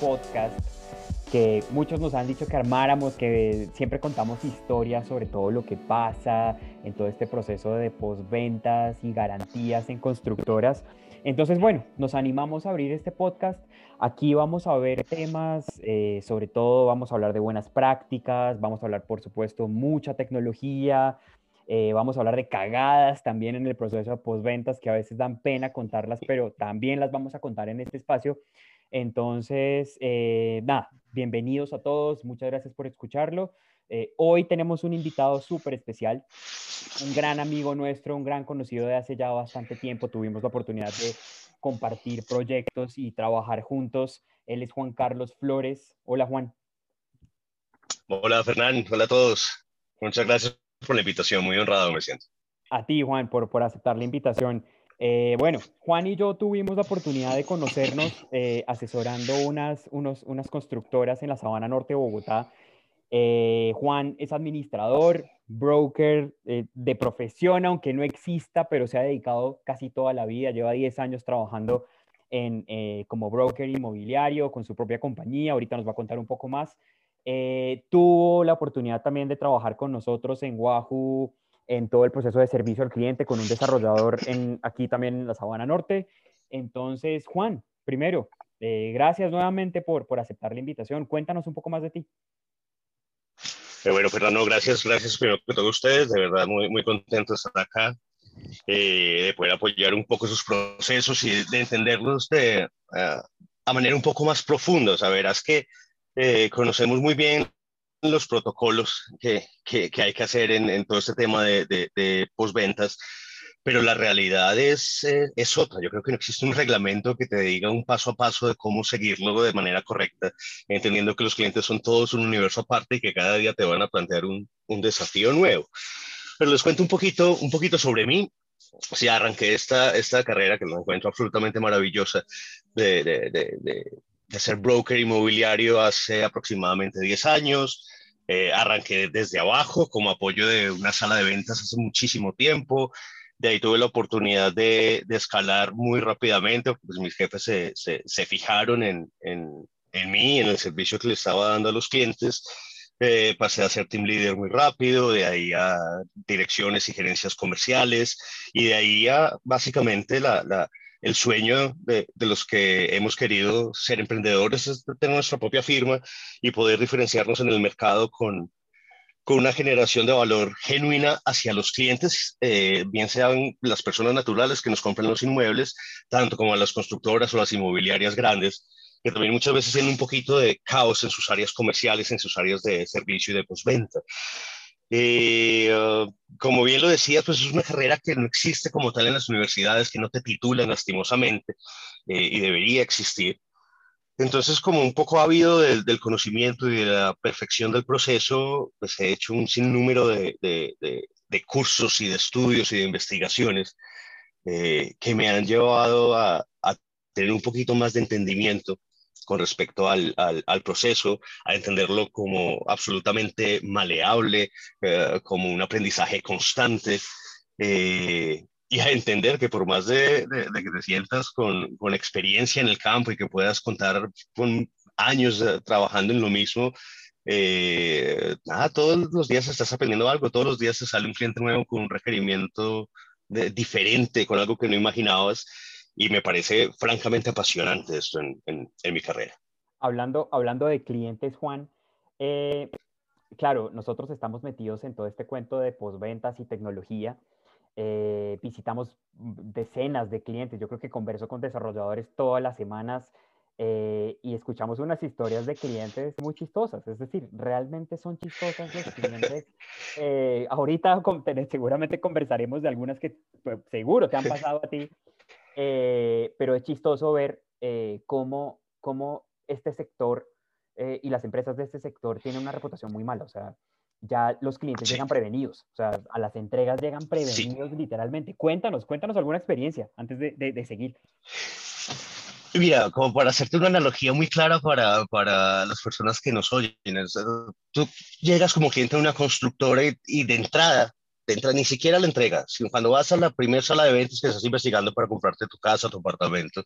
podcast que muchos nos han dicho que armáramos, que siempre contamos historias sobre todo lo que pasa en todo este proceso de postventas y garantías en constructoras. Entonces, bueno, nos animamos a abrir este podcast. Aquí vamos a ver temas, eh, sobre todo vamos a hablar de buenas prácticas, vamos a hablar, por supuesto, mucha tecnología, eh, vamos a hablar de cagadas también en el proceso de postventas que a veces dan pena contarlas, pero también las vamos a contar en este espacio. Entonces, eh, nada, bienvenidos a todos, muchas gracias por escucharlo. Eh, hoy tenemos un invitado súper especial, un gran amigo nuestro, un gran conocido de hace ya bastante tiempo. Tuvimos la oportunidad de compartir proyectos y trabajar juntos. Él es Juan Carlos Flores. Hola Juan. Hola Fernán, hola a todos. Muchas gracias por la invitación, muy honrado me siento. A ti, Juan, por, por aceptar la invitación. Eh, bueno, Juan y yo tuvimos la oportunidad de conocernos eh, asesorando unas, unos, unas constructoras en la Sabana Norte de Bogotá. Eh, Juan es administrador, broker de profesión, aunque no exista, pero se ha dedicado casi toda la vida, lleva 10 años trabajando en, como broker inmobiliario con su propia compañía, ahorita nos va a contar un poco más. tuvo la oportunidad también de trabajar con nosotros en Wahoo en todo el proceso de servicio al cliente con un desarrollador en, aquí también en la Sabana Norte. Entonces, Juan, primero, eh, gracias nuevamente por, por aceptar la invitación. Cuéntanos un poco más de ti. Eh, bueno, Fernando, gracias, gracias primero que todos ustedes, de verdad muy, muy contento de estar acá, eh, de poder apoyar un poco sus procesos y de entenderlos de, a manera un poco más profunda. O sea, verás que conocemos muy bien los protocolos que, que, hay que hacer en, todo este tema de, de, postventas, pero la realidad es, eh, es otra. Yo creo que no existe un reglamento que te diga un paso a paso de cómo seguirlo de manera correcta, entendiendo que los clientes son todos un universo aparte y que cada día te van a plantear un, un desafío nuevo. Pero les cuento un poquito, un poquito sobre mí. Si arranqué esta, esta carrera que lo encuentro absolutamente maravillosa de, de, de, de ser broker inmobiliario hace aproximadamente 10 años. Eh, arranqué desde abajo como apoyo de una sala de ventas hace muchísimo tiempo. De ahí tuve la oportunidad de, de escalar muy rápidamente, pues mis jefes se, se, fijaron en, en, en, mí, en el servicio que le estaba dando a los clientes. Eh, pasé a ser team leader muy rápido, de ahí a direcciones y gerencias comerciales, y de ahí a básicamente la, la el sueño de, los que hemos querido ser emprendedores es tener nuestra propia firma y poder diferenciarnos en el mercado con, con una generación de valor genuina hacia los clientes, eh, bien sean las personas naturales que nos compran los inmuebles, tanto como a las constructoras o las inmobiliarias grandes, que también muchas veces tienen un poquito de caos en sus áreas comerciales, en sus áreas de servicio y de postventa. Eh, uh, como bien lo decías, pues es una carrera que no existe como tal en las universidades, que no te titulan lastimosamente eh, y debería existir. Entonces, como un poco habido del, del, conocimiento y de la perfección del proceso, pues he hecho un sinnúmero de, de, cursos y de estudios y de investigaciones eh, que me han llevado a tener un poquito más de entendimiento con respecto al, al, proceso, a entenderlo como absolutamente maleable, eh, como un aprendizaje constante, eh, y a entender que por más de, de, que te sientas con, con, experiencia en el campo y que puedas contar con años eh, trabajando en lo mismo, nada, todos los días estás aprendiendo algo, todos los días te sale un cliente nuevo con un requerimiento diferente, con algo que no imaginabas y me parece francamente apasionante esto en, en, mi carrera. Hablando, hablando de clientes, Juan, eh, claro, nosotros estamos metidos en todo este cuento de postventas y tecnología. Eh, visitamos decenas de clientes. Yo creo que converso con desarrolladores todas las semanas eh, y escuchamos unas historias de clientes muy chistosas. Es decir, realmente son chistosas los clientes. ahorita seguramente conversaremos de algunas que pues, seguro te han pasado a ti. Eh, pero es chistoso ver eh, cómo, cómo, este sector eh, y las empresas de este sector tienen una reputación muy mala. O sea, ya los clientes llegan prevenidos. O sea, a las entregas llegan prevenidos literalmente. Cuéntanos, cuéntanos alguna experiencia antes de, de, seguir. Mira, como para hacerte una analogía muy clara para, para las personas que nos oyen, tú llegas como cliente a una constructora y, y de entrada entra ni siquiera la entrega, sino cuando vas a la primera sala de eventos que estás investigando para comprarte tu casa, tu apartamento,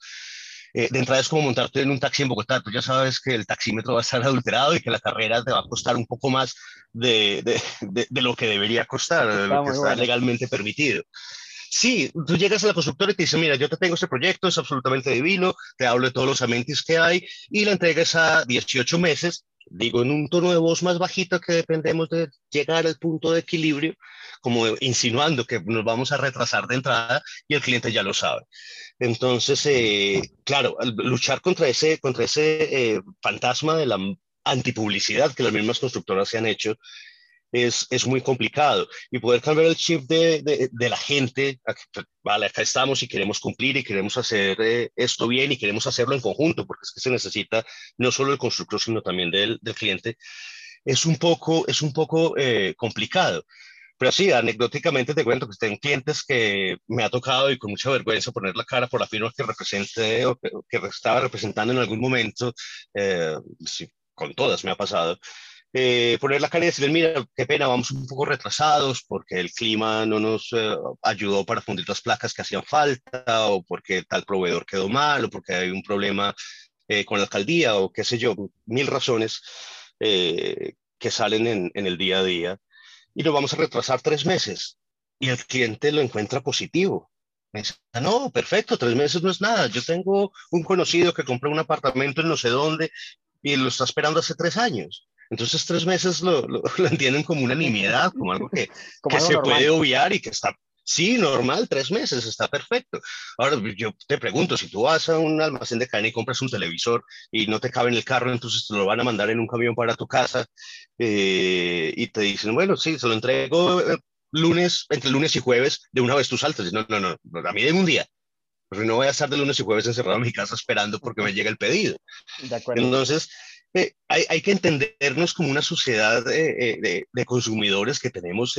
eh, de entrada es como montarte en un taxi en Bogotá. Tú ya sabes que el taxímetro va a estar adulterado y que la carrera te va a costar un poco más de, de, de, lo que debería costar, de lo que está legalmente permitido. Sí, tú llegas a la constructora y te dice, mira, yo te tengo este proyecto, es absolutamente divino, te hablo de todos los amentis que hay y la entregas a 18 meses digo en un tono de voz más bajito que dependemos de llegar al punto de equilibrio, como insinuando que nos vamos a retrasar de entrada y el cliente ya lo sabe. Entonces, eh, claro, luchar contra ese, contra ese eh, fantasma de la antipublicidad que las mismas constructoras se han hecho es, es muy complicado. Y poder cambiar el chip de, de, la gente, vale, acá estamos y queremos cumplir y queremos hacer eh, esto bien y queremos hacerlo en conjunto, porque es que se necesita no solo el constructor, sino también del, del cliente, es un poco, es un poco eh, complicado. Pero sí, anecdóticamente te cuento que tengo clientes que me ha tocado y con mucha vergüenza poner la cara por la firma que representé o que, estaba representando en algún momento. Eh, sí, con todas me ha pasado eh, poner la cara y decirles, mira, qué pena, vamos un poco retrasados porque el clima no nos eh, ayudó para fundir las placas que hacían falta, o porque tal proveedor quedó mal, o porque hay un problema eh, con la alcaldía, o qué sé yo, mil razones que salen en, en el día a día. Y lo vamos a retrasar tres meses. Y el cliente lo encuentra positivo. Me dice, ah, no, perfecto, tres meses no es nada. Yo tengo un conocido que compró un apartamento en no sé dónde y lo está esperando hace tres años. Entonces tres meses lo, lo, entienden como una nimiedad, como algo que, que se puede obviar y que está, sí, normal, tres meses, está perfecto. Ahora yo te pregunto, si tú vas a un almacén de cadena y compras un televisor y no te cabe en el carro, entonces te lo van a mandar en un camión para tu casa eh, y te dicen, bueno, sí, se lo entrego eh, lunes, entre lunes y jueves, de una vez tú saltas. No, no, no, a mí de un día. Porque no voy a estar de lunes y jueves encerrado en mi casa esperando porque me llegue el pedido. De acuerdo. Entonces, eh, hay, hay, que entendernos como una sociedad eh, eh, de, de, consumidores que tenemos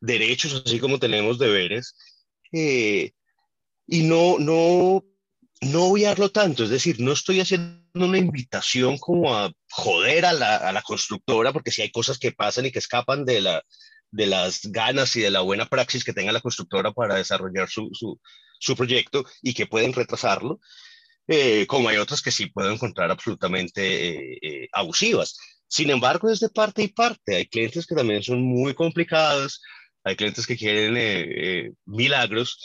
derechos, así como tenemos deberes, y no, no, no obviarlo tanto. Es decir, no estoy haciendo una invitación como a joder a la, a la constructora, porque si hay cosas que pasan y que escapan de, la, de las ganas y de la buena praxis que tenga la constructora para desarrollar su, su, su proyecto y que pueden retrasarlo. Eh, como hay otras que sí puedo encontrar absolutamente eh, eh, abusivas. Sin embargo, es de parte y parte. Hay clientes que también son muy complicados, hay clientes que quieren milagros,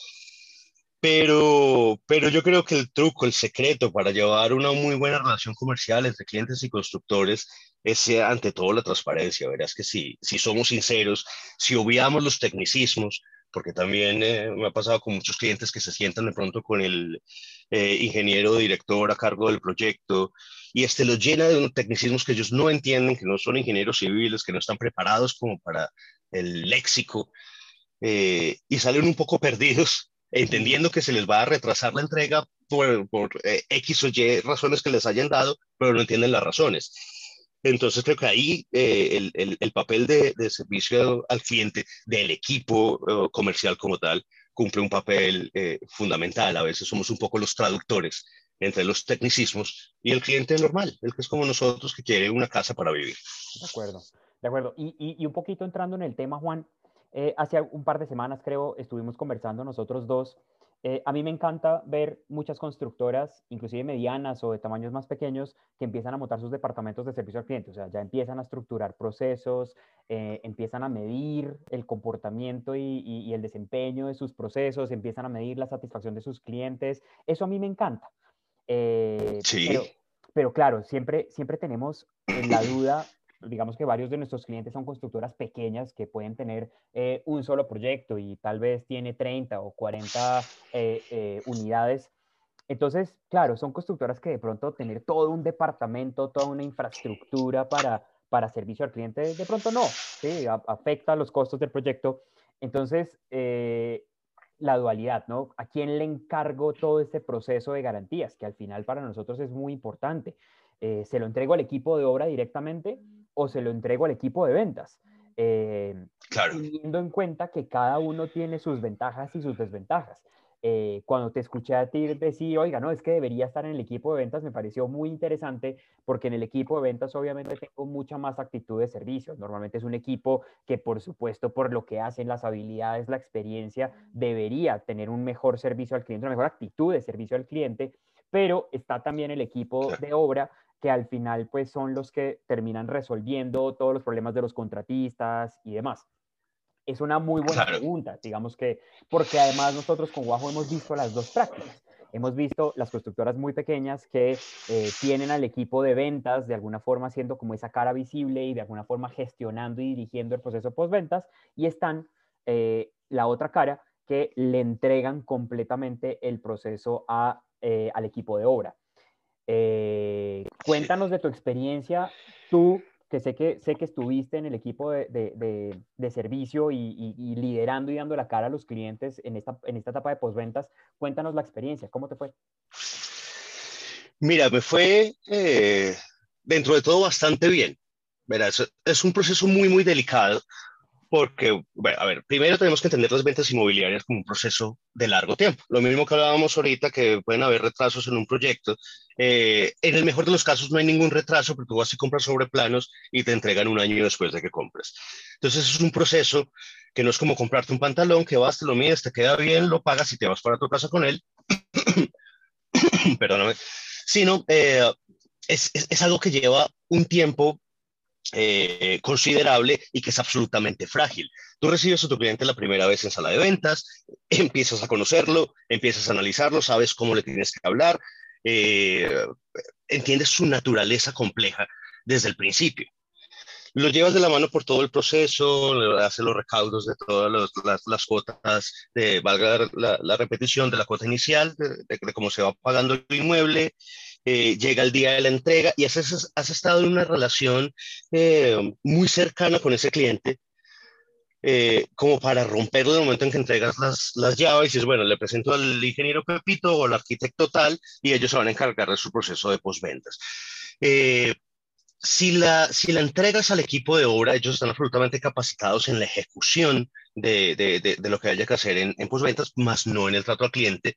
pero, pero yo creo que el truco, el secreto para llevar una muy buena relación comercial entre clientes y constructores es ante todo la transparencia. Verás que si, si somos sinceros, si obviamos los tecnicismos, porque también eh, me ha pasado con muchos clientes que se sientan de pronto con el eh, ingeniero director a cargo del proyecto y este lo llena de unos tecnicismos que ellos no entienden, que no son ingenieros civiles, que no están preparados como para el léxico eh, y salen un poco perdidos entendiendo que se les va a retrasar la entrega por, por X o Y razones que les hayan dado, pero no entienden las razones. Entonces creo que ahí eh, el, el, papel de, de, servicio al cliente del equipo eh, comercial como tal cumple un papel eh, fundamental. A veces somos un poco los traductores entre los tecnicismos y el cliente normal, el que es como nosotros que quiere una casa para vivir. De acuerdo, de acuerdo. Y, y, y un poquito entrando en el tema, Juan, hace un par de semanas creo estuvimos conversando nosotros dos eh, a mí me encanta ver muchas constructoras, inclusive medianas o de tamaños más pequeños, que empiezan a montar sus departamentos de servicio al cliente. O sea, ya empiezan a estructurar procesos, eh, empiezan a medir el comportamiento y, el desempeño de sus procesos, empiezan a medir la satisfacción de sus clientes. Eso a mí me encanta. Eh, sí. Pero, pero, claro, siempre, siempre tenemos la duda digamos que varios de nuestros clientes son constructoras pequeñas que pueden tener eh, un solo proyecto y tal vez tiene 30 o 40 eh, eh, unidades. Entonces, claro, son constructoras que de pronto tener todo un departamento, toda una infraestructura para, para servicio al cliente, de pronto no, ¿sí? afecta los costos del proyecto. Entonces, la dualidad, ¿no? ¿A quién le encargo todo este proceso de garantías? Que al final para nosotros es muy importante. ¿Se lo entrego al equipo de obra directamente o se lo entrego al equipo de ventas. Eh, teniendo en cuenta que cada uno tiene sus ventajas y sus desventajas. eh, cuando te escuché a ti decir, oiga, no, es que debería estar en el equipo de ventas, me pareció muy interesante porque en el equipo de ventas obviamente tengo mucha más actitud de servicio. Normalmente es un equipo que por supuesto por lo que hacen las habilidades, la experiencia, debería tener un mejor servicio al cliente, una mejor actitud de servicio al cliente, pero está también el equipo de obra que al final pues son los que terminan resolviendo todos los problemas de los contratistas y demás. Es una muy buena pregunta, digamos que, porque además nosotros con Guajo hemos visto las dos prácticas. Hemos visto las constructoras muy pequeñas que eh, tienen al equipo de ventas de alguna forma siendo como esa cara visible y de alguna forma gestionando y dirigiendo el proceso postventas y están eh, la otra cara que le entregan completamente el proceso a, eh, al equipo de obra. cuéntanos de tu experiencia, tú que sé que, sé que estuviste en el equipo de, de, de, servicio y, y, liderando y dando la cara a los clientes en esta, en esta etapa de posventas. Cuéntanos la experiencia, ¿cómo te fue? Mira, me fue eh, dentro de todo bastante bien. Verás, es un proceso muy, muy delicado porque, bueno, a ver, primero tenemos que entender las ventas inmobiliarias como un proceso de largo tiempo. Lo mismo que hablábamos ahorita, que pueden haber retrasos en un proyecto. Eh, en el mejor de los casos no hay ningún retraso, pero tú vas y compras sobre planos y te entregan un año después de que compres. Entonces es un proceso que no es como comprarte un pantalón, que vas, te lo mides, te queda bien, lo pagas y te vas para tu casa con él. Perdóname. Sino, eh, es, es, es algo que lleva un tiempo eh, considerable y que es absolutamente frágil. Tú recibes a tu cliente la primera vez en sala de ventas, empiezas a conocerlo, empiezas a analizarlo, sabes cómo le tienes que hablar, eh, entiendes su naturaleza compleja desde el principio. Lo llevas de la mano por todo el proceso, hace los recaudos de todas las, cuotas, de, valga la, repetición de la cuota inicial, de, cómo se va pagando el inmueble, eh, llega el día de la entrega y has, estado en una relación eh, muy cercana con ese cliente, eh, como para romperlo en el momento en que entregas las, las llaves y dices, bueno, le presento al ingeniero Pepito o al arquitecto tal y ellos se van a encargar de su proceso de postventas. si, la, entregas al equipo de obra, ellos están absolutamente capacitados en la ejecución de, lo que haya que hacer en, en más no en el trato al cliente.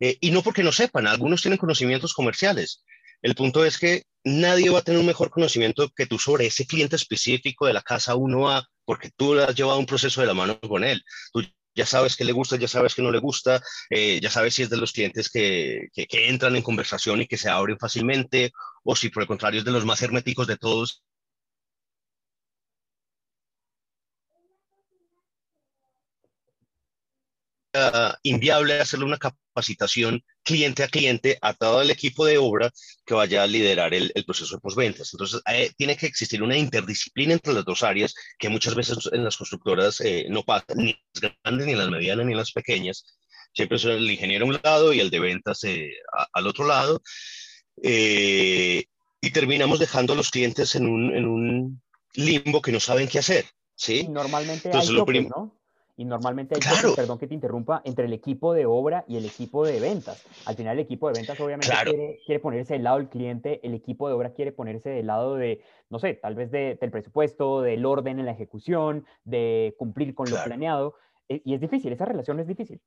Eh, y no porque no sepan, algunos tienen conocimientos comerciales. El punto es que nadie va a tener un mejor conocimiento que tú sobre ese cliente específico de la casa 1A, porque tú has llevado un proceso de la mano con él. Tú ya sabes qué le gusta, ya sabes qué no le gusta, eh, ya sabes si es de los clientes que, que, que entran en conversación y que se abren fácilmente, o si por el contrario es de los más herméticos de todos inviable hacerle una capacitación cliente a cliente a todo el equipo de obra que vaya a liderar el, proceso de posventas. Entonces, eh, tiene que existir una interdisciplina entre las dos áreas que muchas veces en las constructoras eh, no pasa, ni las grandes, ni las medianas, ni las pequeñas. Siempre es el ingeniero a un lado y el de ventas eh, al otro lado. y terminamos dejando a los clientes en un, en un limbo que no saben qué hacer. ¿sí? normalmente Entonces, hay lo ¿no? Y normalmente hay, claro. perdón que te interrumpa, entre el equipo de obra y el equipo de ventas. Al final el equipo de ventas obviamente quiere, quiere, ponerse del lado del cliente, el equipo de obra quiere ponerse del lado de, no sé, tal vez de, del presupuesto, del orden en la ejecución, de cumplir con lo planeado. E, y es difícil, esa relación es difícil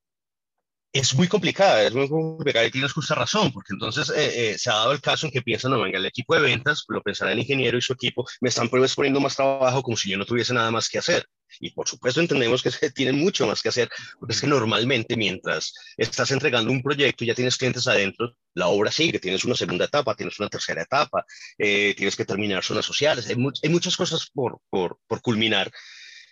es muy complicada, es muy complicada y tienes justa razón, porque entonces eh, eh, se ha dado el caso en que piensan, no, venga, el equipo de ventas, lo pensará el ingeniero y su equipo, me están pues poniendo más trabajo como si yo no tuviese nada más que hacer. Y por supuesto entendemos que tienen mucho más que hacer, porque es que normalmente mientras estás entregando un proyecto y ya tienes clientes adentro, la obra sigue, tienes una segunda etapa, tienes una tercera etapa, eh, tienes que terminar zonas sociales, hay, muchas cosas por, por, por culminar.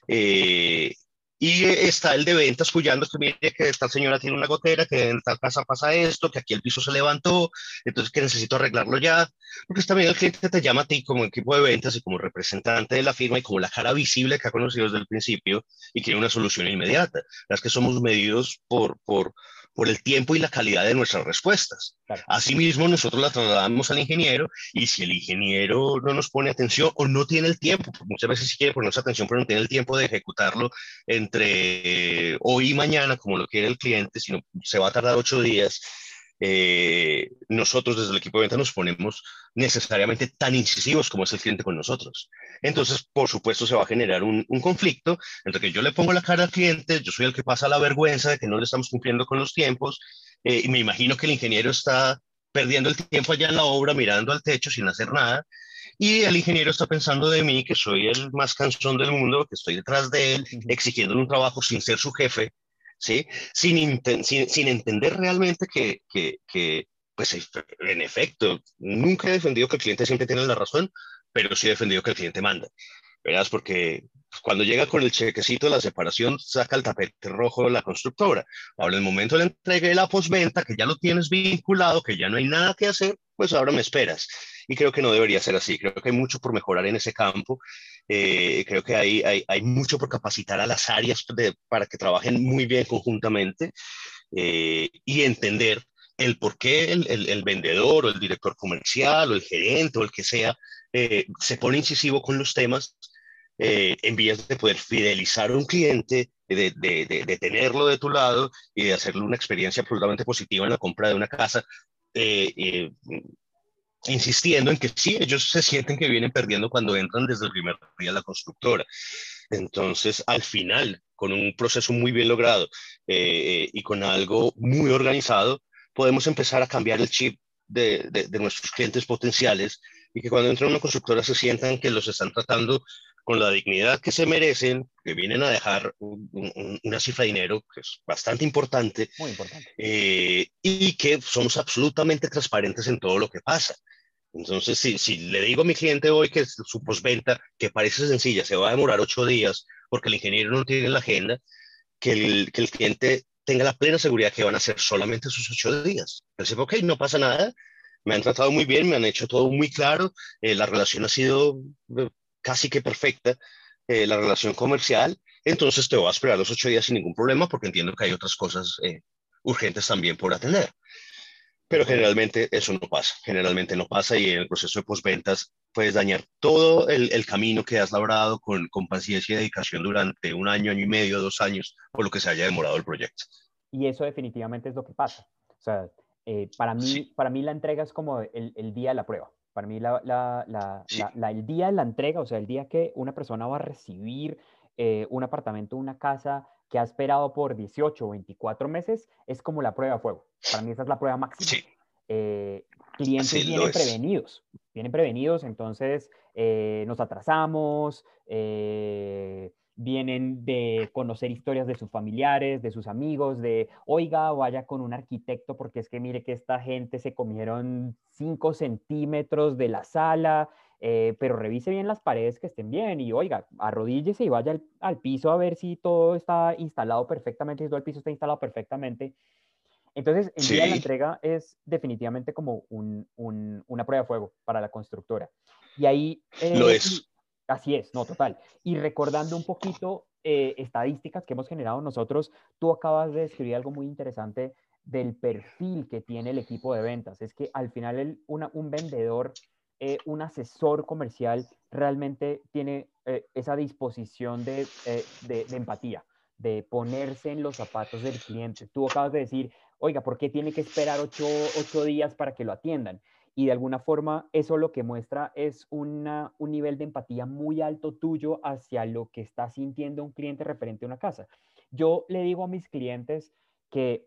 Eh, y está el de ventas cuyando que mire que esta señora tiene una gotera, que en tal casa pasa esto, que aquí el piso se levantó, entonces que necesito arreglarlo ya, porque también el cliente te llama a ti como equipo de ventas y como representante de la firma y como la cara visible que ha conocido desde el principio y quiere una solución inmediata. Las que somos medidos por, por, por el tiempo y la calidad de nuestras respuestas. Asimismo, nosotros la trasladamos al ingeniero y si el ingeniero no nos pone atención o no tiene el tiempo, muchas veces sí quiere ponernos atención, pero no tiene el tiempo de ejecutarlo entre hoy y mañana, como lo quiere el cliente, sino se va a tardar ocho días, eh, nosotros desde el equipo de venta nos ponemos necesariamente tan incisivos como es el cliente con nosotros. Entonces, por supuesto, se va a generar un, conflicto entre que yo le pongo la cara al cliente, yo soy el que pasa la vergüenza de que no le estamos cumpliendo con los tiempos, eh, y me imagino que el ingeniero está perdiendo el tiempo allá en la obra, mirando al techo sin hacer nada, y el ingeniero está pensando de mí, que soy el más cansón del mundo, que estoy detrás de él, exigiéndole un trabajo sin ser su jefe, ¿sí? Sin, sin, entender realmente que, que, que, pues en efecto, nunca he defendido que el cliente siempre tiene la razón, pero sí he defendido que el cliente manda. Porque cuando llega con el chequecito de la separación, saca el tapete rojo la constructora. Ahora, en el momento de la entrega y la postventa, que ya lo tienes vinculado, que ya no hay nada que hacer, pues ahora me esperas. Y creo que no debería ser así. Creo que hay mucho por mejorar en ese campo. Eh, creo que hay, hay, hay, mucho por capacitar a las áreas para que trabajen muy bien conjuntamente eh, y entender el por qué el, el, vendedor o el director comercial o el gerente o el que sea eh, se pone incisivo con los temas eh, en vías de poder fidelizar a un cliente, de, de, de, tenerlo de tu lado y de hacerle una experiencia absolutamente positiva en la compra de una casa, eh, insistiendo en que sí, ellos se sienten que vienen perdiendo cuando entran desde el primer día a la constructora. Entonces, al final, con un proceso muy bien logrado y con algo muy organizado, podemos empezar a cambiar el chip de, de, nuestros clientes potenciales y que cuando entran a una constructora se sientan que los están tratando con la dignidad que se merecen, que vienen a dejar una cifra de dinero que es bastante importante, Muy importante. Eh, y que somos absolutamente transparentes en todo lo que pasa. Entonces, si, si le digo a mi cliente hoy que su postventa, que parece sencilla, se va a demorar ocho días porque el ingeniero no tiene la agenda, que el, que el cliente tenga la plena seguridad que van a ser solamente sus ocho días. Entonces, ok, no pasa nada, me han tratado muy bien, me han hecho todo muy claro, eh, la relación ha sido eh, casi que perfecta, eh, la relación comercial, entonces te voy a esperar los ocho días sin ningún problema porque entiendo que hay otras cosas urgentes también por atender. Pero generalmente eso no pasa, generalmente no pasa y en el proceso de postventas puedes dañar todo el, el camino que has labrado con, con, paciencia y dedicación durante un año, año y medio, dos años, por lo que se haya demorado el proyecto. Y eso definitivamente es lo que pasa. O sea, eh, para, mí, para mí la entrega es como el, el día de la prueba. Para mí la, la, la, el día de la entrega, o sea, el día que una persona va a recibir eh, un apartamento, una casa que ha esperado por 18 o 24 meses, es como la prueba de fuego. Para mí esa es la prueba máxima. Eh, clientes vienen prevenidos, vienen prevenidos, entonces nos atrasamos, vienen de conocer historias de sus familiares, de sus amigos, de, oiga, vaya con un arquitecto porque es que mire que esta gente se comieron 5 centímetros de la sala, eh, pero revise bien las paredes que estén bien y oiga, arrodíllese y vaya al, piso a ver si todo está instalado perfectamente, si todo el piso está instalado perfectamente. Entonces, el día de la entrega es definitivamente como una prueba de fuego para la constructora. Y ahí... Lo es. Así es, no, total. Y recordando un poquito eh, estadísticas que hemos generado nosotros, tú acabas de describir algo muy interesante del perfil que tiene el equipo de ventas. Es que al final un vendedor, eh, un asesor comercial realmente tiene eh, esa disposición de, empatía, de ponerse en los zapatos del cliente. Tú acabas de decir, oiga, ¿por qué tiene que esperar ocho, ocho días para que lo atiendan? Y de alguna forma eso lo que muestra es una, un nivel de empatía muy alto tuyo hacia lo que está sintiendo un cliente referente a una casa. Yo le digo a mis clientes que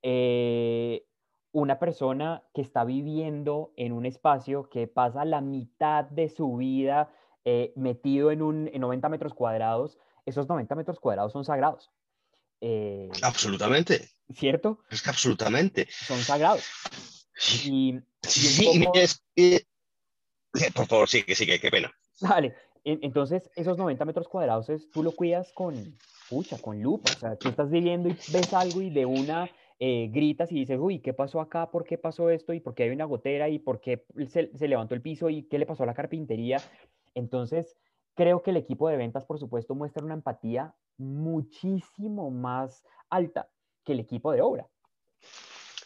eh, una persona que está viviendo en un espacio que pasa la mitad de su vida eh, metido en, un, en 90 metros cuadrados, esos 90 metros cuadrados son sagrados. Eh, absolutamente. ¿Cierto? Es que absolutamente. Son sagrados. Y, sí, es, eh, por favor, sí, que sí, qué pena. Vale, entonces esos 90 metros cuadrados es, tú lo cuidas con, pucha, con lupa, o sea, tú estás viviendo y ves algo y de una eh, gritas y dices, uy, ¿qué pasó acá? ¿Por qué pasó esto? ¿Y por qué hay una gotera? ¿Y por qué se, se levantó el piso? ¿Y qué le pasó a la carpintería? Entonces, creo que el equipo de ventas, por supuesto, muestra una empatía muchísimo más alta que el equipo de obra.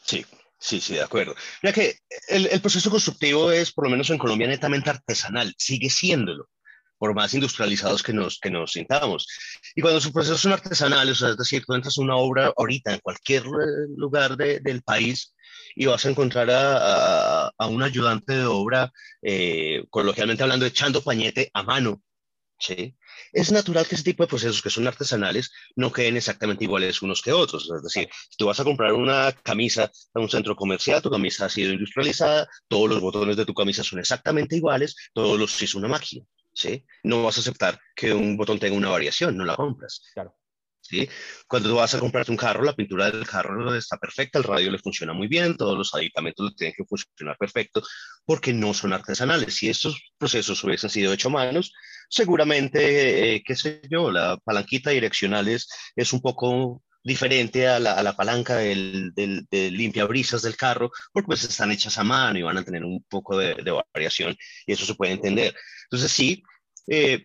Sí, Sí, sí, de acuerdo. Ya que el, el, proceso constructivo es, por lo menos en Colombia, netamente artesanal, sigue siéndolo, por más industrializados que nos, que nos sintamos. Y cuando sus procesos son artesanales, es decir, tú entras una obra ahorita en cualquier eh, lugar de, del país y vas a encontrar a, a, un ayudante de obra, eh, coloquialmente hablando, echando pañete a mano. ¿Sí? Es natural que ese tipo de procesos que son artesanales no queden exactamente iguales unos que otros. Es decir, si tú vas a comprar una camisa a un centro comercial, tu camisa ha sido industrializada, todos los botones de tu camisa son exactamente iguales, todos los hizo una máquina. ¿sí? No vas a aceptar que un botón tenga una variación, no la compras. Claro. ¿Sí? Cuando tú vas a comprarte un carro, la pintura del carro está perfecta, el radio le funciona muy bien, todos los aditamentos tienen que funcionar perfecto, porque no son artesanales. Si estos procesos hubiesen sido hechos a manos, seguramente, eh, qué sé yo, la palanquita direccional es, es un poco diferente a la, a la palanca del, del, del del carro, porque pues están hechas a mano y van a tener un poco de, de variación y eso se puede entender. Entonces sí, eh,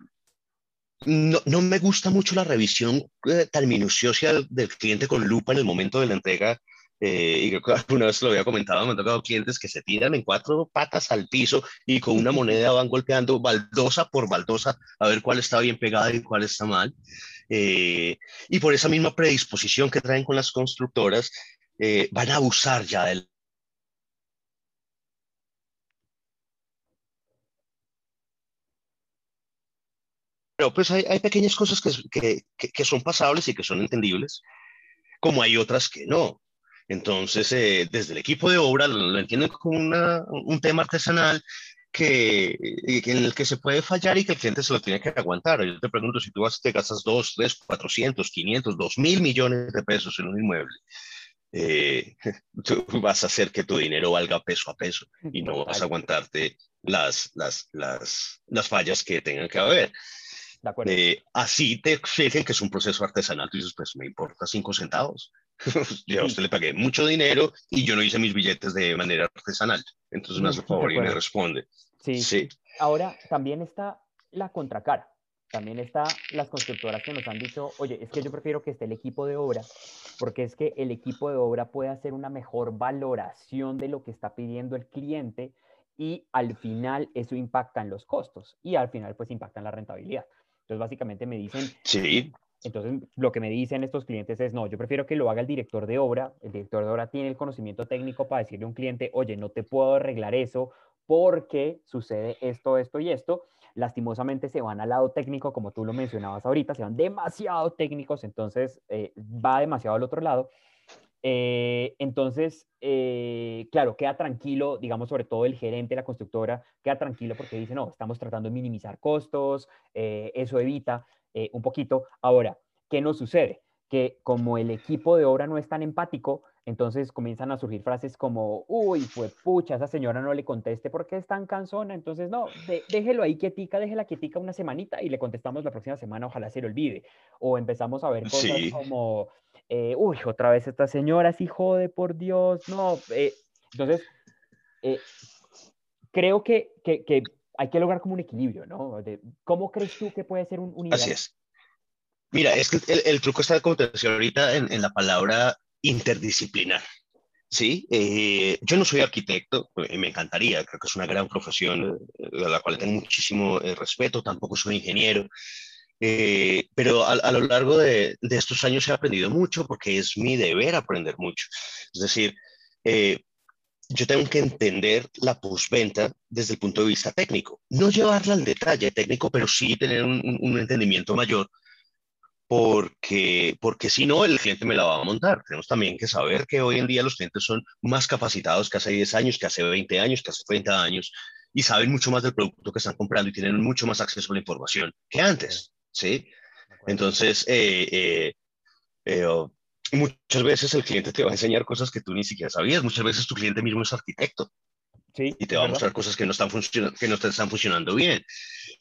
no, no, me gusta mucho la revisión eh, tan minuciosa del cliente con lupa en el momento de la entrega. Eh, y creo que alguna vez lo había comentado, me han tocado clientes que se tiran en cuatro patas al piso y con una moneda van golpeando baldosa por baldosa a ver cuál está bien pegada y cuál está mal. Eh, y por esa misma predisposición que traen con las constructoras, eh, van a abusar ya del Pero pues hay, hay pequeñas cosas que, que, que, son pasables y que son entendibles, como hay otras que no. Entonces, eh, desde el equipo de obra lo, lo entienden como una, un tema artesanal que, en el que se puede fallar y que el cliente se lo tiene que aguantar. Yo te pregunto, si tú vas, te gastas 2, 3, 400, 500, 2 mil millones de pesos en un inmueble, eh, tú vas a hacer que tu dinero valga peso a peso y no vas a aguantarte las, las, las, las fallas que tengan que haber. Eh, así te exigen que es un proceso artesanal, tú dices, pues me importa cinco centavos. yo a usted le pagué mucho dinero y yo no hice mis billetes de manera artesanal. Entonces me hace favor y me responde. Sí. sí. Ahora también está la contracara. También está las constructoras que nos han dicho, oye, es que yo prefiero que esté el equipo de obra, porque es que el equipo de obra puede hacer una mejor valoración de lo que está pidiendo el cliente y al final eso impacta en los costos y al final pues impacta en la rentabilidad. Entonces, básicamente me dicen, sí. Entonces, lo que me dicen estos clientes es, no, yo prefiero que lo haga el director de obra. El director de obra tiene el conocimiento técnico para decirle a un cliente, oye, no te puedo arreglar eso porque sucede esto, esto y esto. Lastimosamente se van al lado técnico, como tú lo mencionabas ahorita, se van demasiado técnicos, entonces eh, va demasiado al otro lado. Eh, entonces, eh, claro, queda tranquilo, digamos, sobre todo el gerente la constructora, queda tranquilo porque dice, no, estamos tratando de minimizar costos, eh, eso evita un poquito. Ahora, ¿qué nos sucede? Que como el equipo de obra no es tan empático, entonces comienzan a surgir frases como, uy, pues pucha, esa señora no le conteste porque es tan cansona, entonces no, déjelo ahí quietica, déjela quietica una semanita y le contestamos la próxima semana, ojalá se le olvide. O empezamos a ver cosas como eh, uy, otra vez esta señora sí jode, por Dios, no. Eh, entonces, eh, creo que, que, que, hay que lograr como un equilibrio, ¿no? De, ¿Cómo crees tú que puede ser un, un Así es. Mira, es que el, el, truco está, como te decía ahorita, en, en la palabra interdisciplinar. Sí, eh, yo no soy arquitecto, me encantaría, creo que es una gran profesión a la cual tengo muchísimo respeto, tampoco soy ingeniero, eh, pero a, lo largo de, estos años he aprendido mucho porque es mi deber aprender mucho. Es decir, eh, yo tengo que entender la postventa desde el punto de vista técnico. No llevarla al detalle técnico, pero sí tener un entendimiento mayor porque, porque si no, el cliente me la va a montar. Tenemos también que saber que hoy en día los clientes son más capacitados que hace 10 años, que hace 20 años, que hace 30 años, y saben mucho más del producto que están comprando y tienen mucho más acceso a la información que antes. ¿sí? Entonces, eh, eh, eh, muchas veces el cliente te va a enseñar cosas que tú ni siquiera sabías. Muchas veces tu cliente mismo es arquitecto. Sí, y te va a mostrar cosas que no están que no están funcionando bien.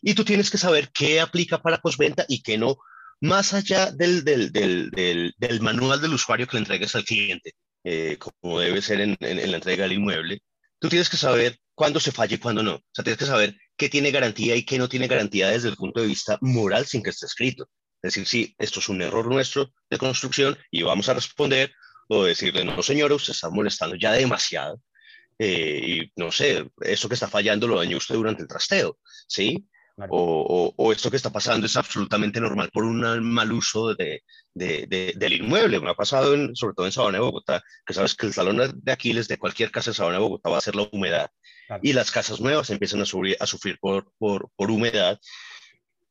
Y tú tienes que saber qué aplica para postventa y qué no, más allá del, del, del, del, manual del usuario que le entregues al cliente, eh, como debe ser en, en, la entrega del inmueble. Tú tienes que saber cuándo se falla y cuándo no. O sea, tienes que saber qué tiene garantía y qué no tiene garantía desde el punto de vista moral sin que esté escrito. Es decir, sí, esto es un error nuestro de construcción y vamos a responder o decirle, no, señora, usted está molestando ya demasiado eh, y no sé, eso que está fallando lo dañó usted durante el trasteo, ¿sí? O, o, esto que está pasando es absolutamente normal por un mal uso de, de, del inmueble. Me ha pasado sobre todo en Sabana de Bogotá, que sabes que el salón de Aquiles de cualquier casa de Sabana de Bogotá va a ser la humedad y las casas nuevas empiezan a, sufrir por, por, por humedad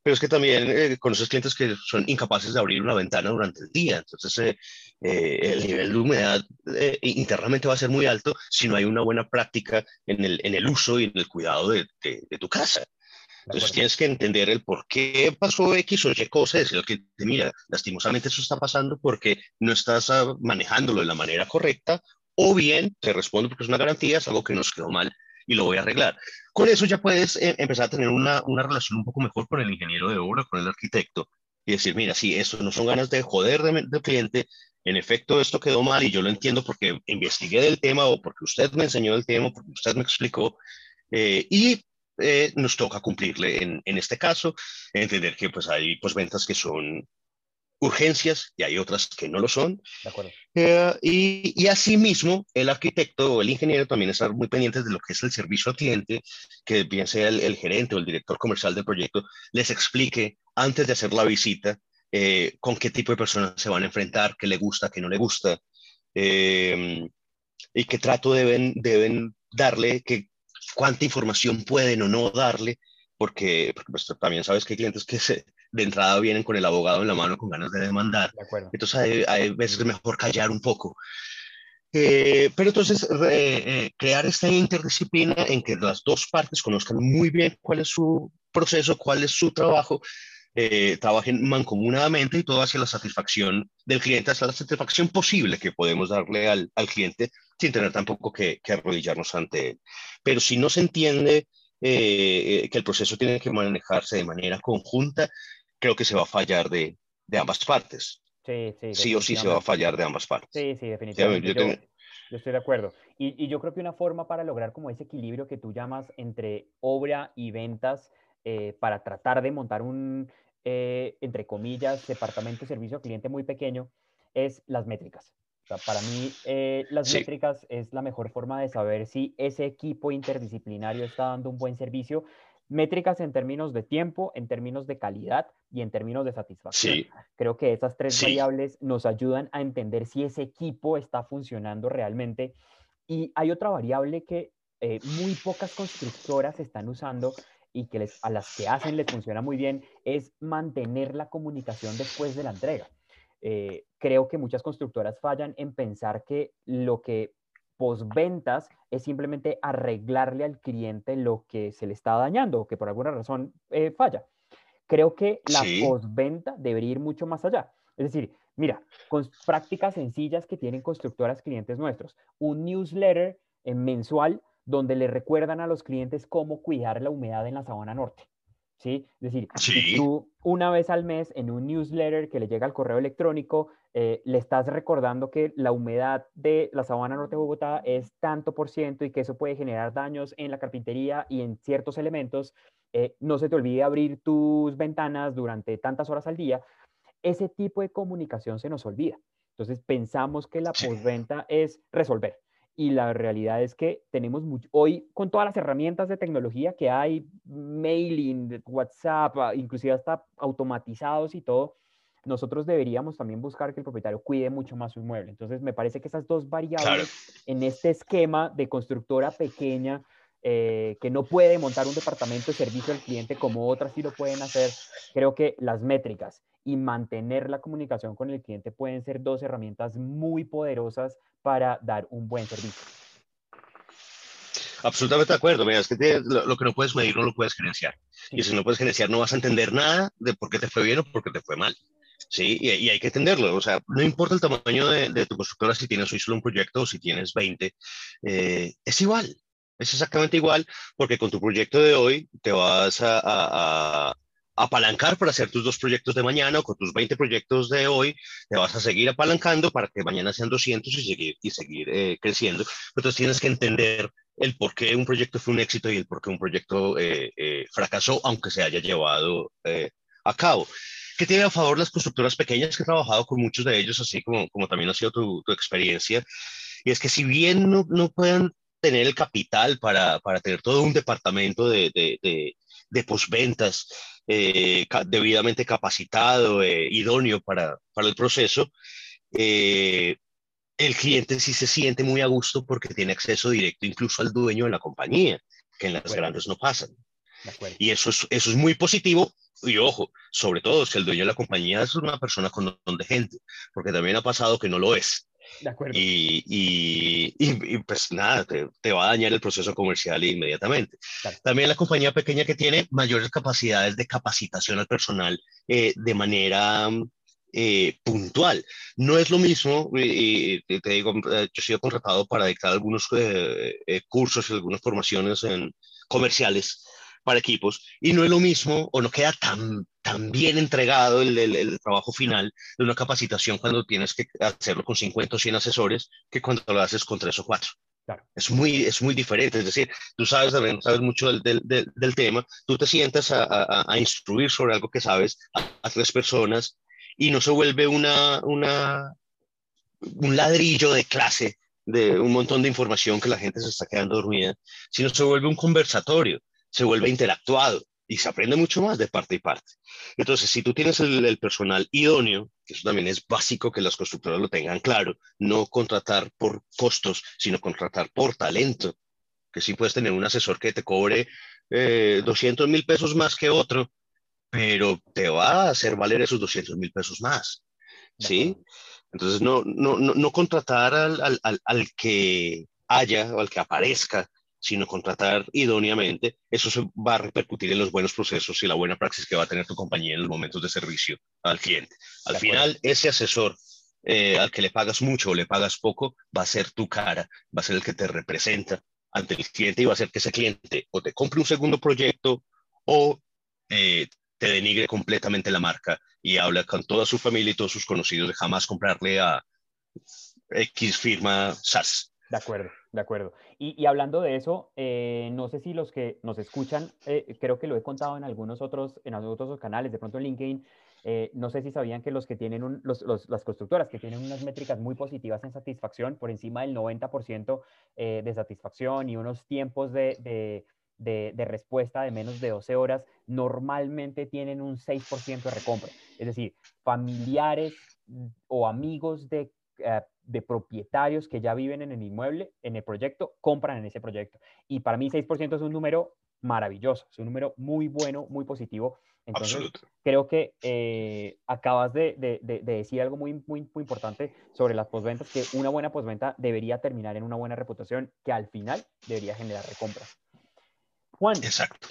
pero es que también eh, conoces clientes que son incapaces de abrir una ventana durante el día, entonces eh, eh, el nivel de humedad internamente va a ser muy alto si no hay una buena práctica en el, en el uso y en el cuidado de, de, tu casa. Entonces tienes que entender el por qué pasó X o Y cosa, decir que mira, lastimosamente eso está pasando porque no estás ah, manejándolo de la manera correcta, o bien te respondo porque es una garantía, es algo que nos quedó mal y lo voy a arreglar. Con eso ya puedes eh, empezar a tener una, una, relación un poco mejor con el ingeniero de obra, con el arquitecto, y decir, mira, sí, esto no son ganas de joder del cliente, en efecto esto quedó mal y yo lo entiendo porque investigué del tema o porque usted me enseñó el tema, porque usted me explicó, eh, y eh, nos toca cumplirle en, en, este caso, entender que pues hay pues ventas que son urgencias y hay otras que no lo son. De acuerdo. Eh, y, y asimismo, el arquitecto o el ingeniero también estar muy pendientes de lo que es el servicio al cliente, que bien sea el, gerente o el director comercial del proyecto, les explique antes de hacer la visita eh, con qué tipo de personas se van a enfrentar, qué le gusta, qué no le gusta, eh, y qué trato deben, deben darle, que, cuánta información pueden o no darle, porque, pues, también sabes que hay clientes que se, de entrada vienen con el abogado en la mano con ganas de demandar. entonces hay, hay, veces es mejor callar un poco. Eh, pero entonces eh, crear esta interdisciplina en que las dos partes conozcan muy bien cuál es su proceso, cuál es su trabajo, eh, trabajen mancomunadamente y todo hacia la satisfacción del cliente, hasta la satisfacción posible que podemos darle al, al cliente sin tener tampoco que, que, arrodillarnos ante él. Pero si no se entiende que el proceso tiene que manejarse de manera conjunta, creo que se va a fallar de, de ambas partes. Sí, sí. Sí o sí se va a fallar de ambas partes. Sí, sí, definitivamente. Yo, estoy de acuerdo. Y, y, yo creo que una forma para lograr como ese equilibrio que tú llamas entre obra y ventas eh, para tratar de montar un, eh, entre comillas, departamento de servicio al cliente muy pequeño es las métricas. O sea, para mí, eh, las métricas es la mejor forma de saber si ese equipo interdisciplinario está dando un buen servicio métricas en términos de tiempo, en términos de calidad y en términos de satisfacción. Creo que esas tres variables nos ayudan a entender si ese equipo está funcionando realmente. Y hay otra variable que eh, muy pocas constructoras están usando y que les, a las que hacen les funciona muy bien, es mantener la comunicación después de la entrega. Eh, creo que muchas constructoras fallan en pensar que lo que posventas es simplemente arreglarle al cliente lo que se le está dañando o que por alguna razón eh, falla. Creo que la postventa debería ir mucho más allá. Es decir, mira, con prácticas sencillas que tienen constructoras clientes nuestros, un newsletter mensual donde le recuerdan a los clientes cómo cuidar la humedad en la sabana norte. ¿sí? Es decir, si tú una vez al mes en un newsletter que le llega al correo electrónico, eh, le estás recordando que la humedad de la sabana norte de Bogotá es tanto por ciento y que eso puede generar daños en la carpintería y en ciertos elementos, eh, no se te olvide abrir tus ventanas durante tantas horas al día, ese tipo de comunicación se nos olvida. Entonces pensamos que la postventa es resolver y la realidad es que tenemos mucho, hoy con todas las herramientas de tecnología que hay, mailing, WhatsApp, ah, inclusive hasta automatizados y todo, nosotros deberíamos también buscar que el propietario cuide mucho más su inmueble. Entonces, me parece que esas dos variables en este esquema de constructora pequeña eh, que no puede montar un departamento de servicio al cliente como otras sí lo pueden hacer, creo que las métricas y mantener la comunicación con el cliente pueden ser dos herramientas muy poderosas para dar un buen servicio. Absolutamente de acuerdo. Mira, es que lo, que no puedes medir no lo puedes gerenciar. Y si no puedes gerenciar, no vas a entender nada de por qué te fue bien o por qué te fue mal. Sí, y, hay que entenderlo. O sea, no importa el tamaño de, tu constructora, si tienes hoy solo un proyecto o si tienes 20, eh, es igual. Es exactamente igual, porque con tu proyecto de hoy te vas a, apalancar para hacer tus dos proyectos de mañana o con tus 20 proyectos de hoy, te vas a seguir apalancando para que mañana sean 200 y seguir, y seguir eh, creciendo. Entonces tienes que entender el por qué un proyecto fue un éxito y el por qué un proyecto eh, eh, fracasó, aunque se haya llevado a cabo. ¿Qué tiene a favor las constructoras pequeñas que he trabajado con muchos de ellos, así como, como también ha sido tu, tu experiencia? Y es que si bien no, no puedan tener el capital para, para tener todo un departamento de, de, de posventas, eh, debidamente capacitado, eh, idóneo para, para, el proceso, eh, el cliente sí se siente muy a gusto porque tiene acceso directo incluso al dueño de la compañía, que en las grandes no pasan. Y eso es, eso es muy positivo. Y ojo, sobre todo si el dueño de la compañía es una persona con un montón de gente, porque también ha pasado que no lo es. De acuerdo. Y, y, pues nada, te, te, va a dañar el proceso comercial inmediatamente. También la compañía pequeña que tiene mayores capacidades de capacitación al personal eh, de manera eh, puntual. No es lo mismo, y, te digo, eh, yo he sido contratado para dictar algunos cursos y algunas formaciones en, comerciales para equipos y no es lo mismo o no queda tan, tan bien entregado el, el, trabajo final de una capacitación cuando tienes que hacerlo con 50 o 100 asesores que cuando lo haces con 3 o 4. Claro. Es, muy, es muy diferente, es decir, tú sabes, sabes mucho del, del, del, tema, tú te sientas a, a, a, instruir sobre algo que sabes a, tres personas y no se vuelve una, una, un ladrillo de clase de un montón de información que la gente se está quedando dormida, sino se vuelve un conversatorio se vuelve interactuado y se aprende mucho más de parte y parte. Entonces, si tú tienes el, personal idóneo, que eso también es básico que las constructoras lo tengan claro, no contratar por costos, sino contratar por talento, que sí puedes tener un asesor que te cobre eh, 200 mil pesos más que otro, pero te va a hacer valer esos 200 mil pesos más, ¿sí? Entonces, no, no, no, no contratar al, al, al, al que haya o al que aparezca sino contratar idóneamente, eso se va a repercutir en los buenos procesos y la buena praxis que va a tener tu compañía en los momentos de servicio al cliente. Al final, ese asesor eh, al que le pagas mucho o le pagas poco, va a ser tu cara, va a ser el que te representa ante el cliente y va a hacer que ese cliente o te compre un segundo proyecto o eh, te denigre completamente la marca y habla con toda su familia y todos sus conocidos de jamás comprarle a X firma SaaS. De acuerdo, de acuerdo. Y, hablando de eso, eh, no sé si los que nos escuchan, eh, creo que lo he contado en algunos otros, en otros canales, de pronto en LinkedIn, eh, no sé si sabían que los que tienen las constructoras que tienen unas métricas muy positivas en satisfacción, por encima del 90% de satisfacción y unos tiempos de, de, respuesta de menos de 12 horas, normalmente tienen un 6% de recompra. Es decir, familiares mm, o amigos de de propietarios que ya viven en el inmueble, en el proyecto, compran en ese proyecto. Y para mí 6% es un número maravilloso, es un número muy bueno, muy positivo. Entonces, creo que eh, acabas de, de, decir algo muy, muy, muy importante sobre las posventas, que una buena posventa debería terminar en una buena reputación que al final debería generar recompras. Juan. Exacto.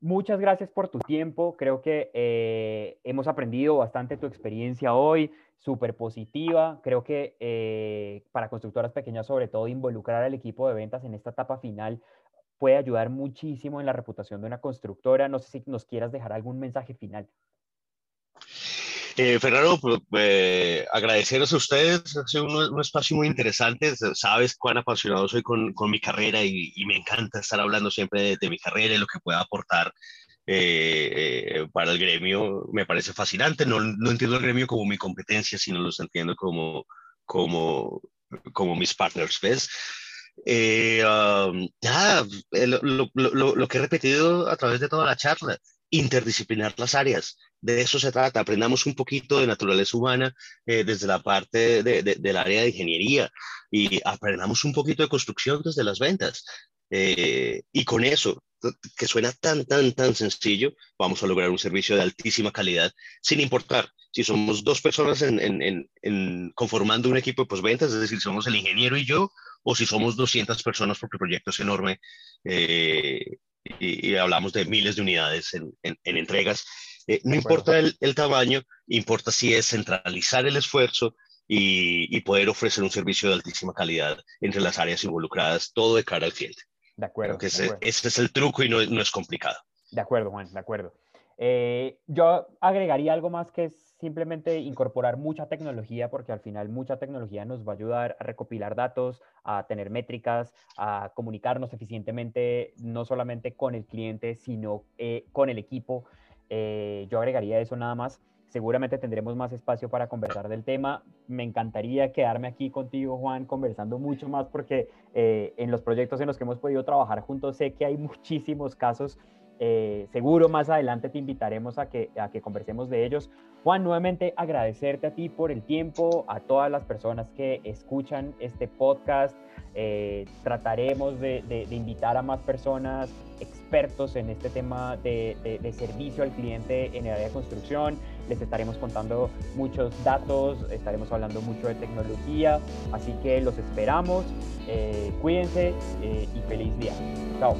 Muchas gracias por tu tiempo. Creo que eh, hemos aprendido bastante tu experiencia hoy súper positiva. Creo que eh, para constructoras pequeñas, sobre todo, involucrar al equipo de ventas en esta etapa final puede ayudar muchísimo en la reputación de una constructora. No sé si nos quieras dejar algún mensaje final. Eh, Fernando, pues, eh, agradeceros a ustedes, ha sido un, espacio muy interesante, sabes cuán apasionado soy con, con mi carrera y, y, me encanta estar hablando siempre de, de, mi carrera y lo que pueda aportar eh, eh, para el gremio me parece fascinante. No, no, entiendo el gremio como mi competencia, sino los entiendo como, como, como mis partners, ¿ves? Eh, um, lo, lo, lo, que he repetido a través de toda la charla, interdisciplinar las áreas. De eso se trata. Aprendamos un poquito de naturaleza humana desde la parte de, de, del área de ingeniería y aprendamos un poquito de construcción desde las ventas. y con eso que suena tan, tan, tan sencillo, vamos a lograr un servicio de altísima calidad, sin importar si somos dos personas en, en, en, conformando un equipo de posventas, es decir, somos el ingeniero y yo, o si somos 200 personas porque el proyecto es enorme eh, y, hablamos de miles de unidades en, entregas. Eh, no importa el, el, tamaño, importa si es centralizar el esfuerzo y, y poder ofrecer un servicio de altísima calidad entre las áreas involucradas, todo de cara al cliente. De acuerdo. Que ese, es el truco y no, no, es complicado. De acuerdo, Juan, de acuerdo. Eh, yo agregaría algo más que es simplemente incorporar mucha tecnología, porque al final mucha tecnología nos va a ayudar a recopilar datos, a tener métricas, a comunicarnos eficientemente, no solamente con el cliente, sino eh, con el equipo. Eh, yo agregaría eso nada más. Seguramente tendremos más espacio para conversar del tema. Me encantaría quedarme aquí contigo, Juan, conversando mucho más porque eh, en los proyectos en los que hemos podido trabajar juntos sé que hay muchísimos casos Eh, seguro más adelante te invitaremos a que, a que conversemos de ellos. Juan, nuevamente agradecerte a ti por el tiempo, a todas las personas que escuchan este podcast. Eh, trataremos de, de, invitar a más personas expertos en este tema de, de, servicio al cliente en el área de construcción. Les estaremos contando muchos datos, estaremos hablando mucho de tecnología, así que los esperamos. Eh, cuídense y feliz día. Chao.